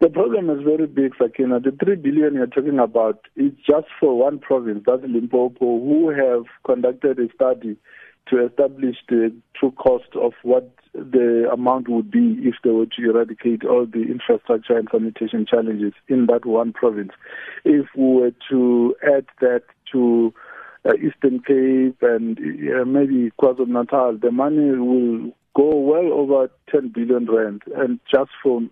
The problem is very big, Sakina. The three billion you're talking about is just for one province, that's Limpopo, who have conducted a study to establish the true cost of what the amount would be if they were to eradicate all the infrastructure and sanitation challenges in that one province. If we were to add that to uh, Eastern Cape and uh, maybe KwaZulu Natal, the money will go well over 10 billion rand, and just for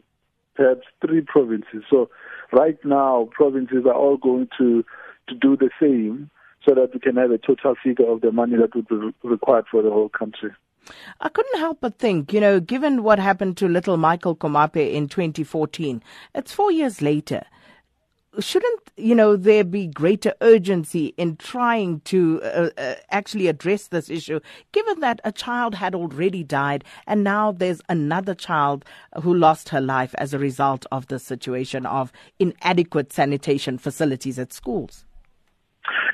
perhaps three provinces. So right now, provinces are all going to to do the same so that we can have a total figure of the money that would be required for the whole country. I couldn't help but think, you know, given what happened to little Michael Komape in 2014, it's four years later shouldn't you know there be greater urgency in trying to uh, uh, actually address this issue given that a child had already died and now there's another child who lost her life as a result of the situation of inadequate sanitation facilities at schools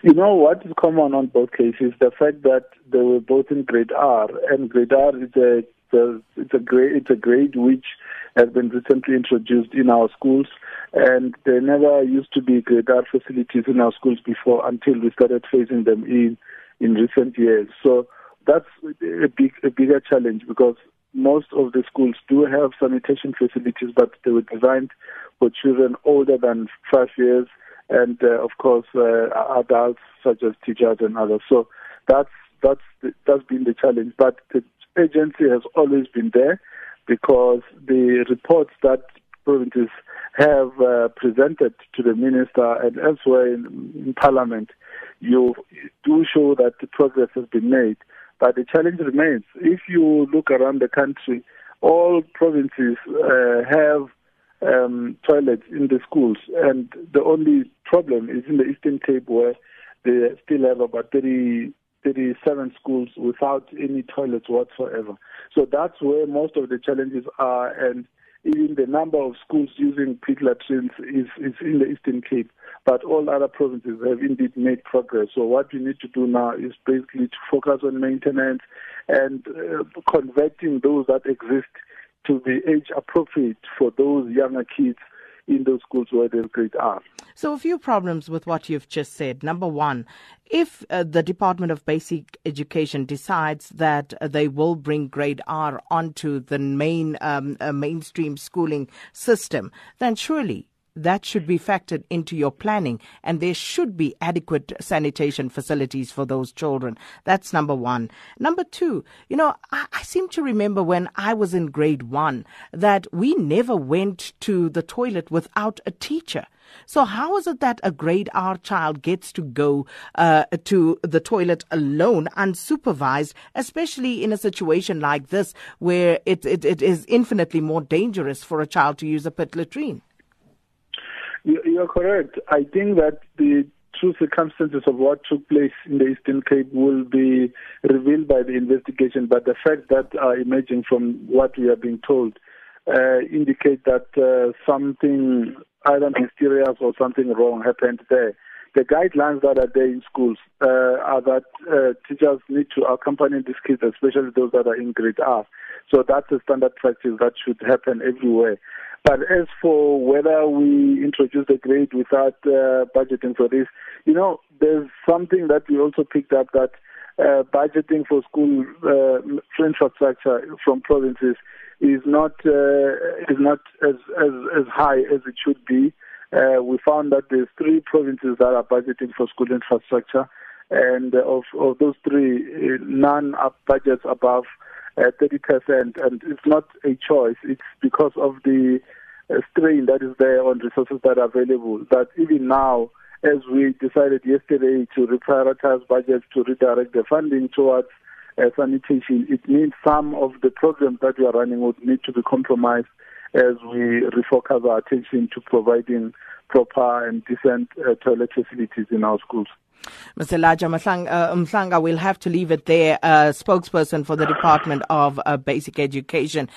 you know what is common on both cases the fact that they were both in grade R and grade R is a it's a grade it's a grade which has been recently introduced in our schools and there never used to be grade R facilities in our schools before until we started phasing them in in recent years. So that's a big a bigger challenge because most of the schools do have sanitation facilities, but they were designed for children older than five years, and uh, of course uh, adults such as teachers and others. So that's that's that's been the challenge. But the agency has always been there because the reports that provinces have uh, presented to the minister and elsewhere in, in Parliament, you do show that the progress has been made. But the challenge remains. If you look around the country, all provinces uh, have um, toilets in the schools, and the only problem is in the Eastern Cape where they still have about 30, 37 schools without any toilets whatsoever. So that's where most of the challenges are, and even the number of schools using pit latrines is, is in the Eastern Cape, but all other provinces have indeed made progress. So what we need to do now is basically to focus on maintenance and uh, converting those that exist to be age appropriate for those younger kids in those schools where there's grade R. So, a few problems with what you've just said. Number one, if uh, the Department of Basic Education decides that they will bring grade R onto the main um, uh, mainstream schooling system, then surely that should be factored into your planning and there should be adequate sanitation facilities for those children. That's number one. Number two, you know, I, I, seem to remember when I was in grade one that we never went to the toilet without a teacher. So how is it that a grade R child gets to go uh, to the toilet alone, unsupervised, especially in a situation like this where it, it, it is infinitely more dangerous for a child to use a pit latrine? You are correct. I think that the true circumstances of what took place in the Eastern Cape will be revealed by the investigation, but the facts that are emerging from what we are being told uh, indicate that uh, something either mysterious or something wrong happened there. The guidelines that are there in schools uh, are that uh, teachers need to accompany these kids, especially those that are in grade R. So that's a standard practice that should happen everywhere. But as for whether we introduce the grade without uh, budgeting for this, you know, there's something that we also picked up that uh, budgeting for school uh, infrastructure from provinces is not uh, is not as, as as high as it should be. Uh, we found that there's three provinces that are budgeting for school infrastructure, and of of those three, uh, none are budgets above 30%, and it's not a choice. It's because of the uh, strain that is there on resources that are available. That even now, as we decided yesterday to reprioritize budgets to redirect the funding towards uh, sanitation, it means some of the programs that we are running would need to be compromised as we refocus our attention to providing proper and decent uh, toilet facilities in our schools. Mr. Elijah Mhlanga, uh, we'll have to leave it there, uh, spokesperson for the Department of uh, Basic Education.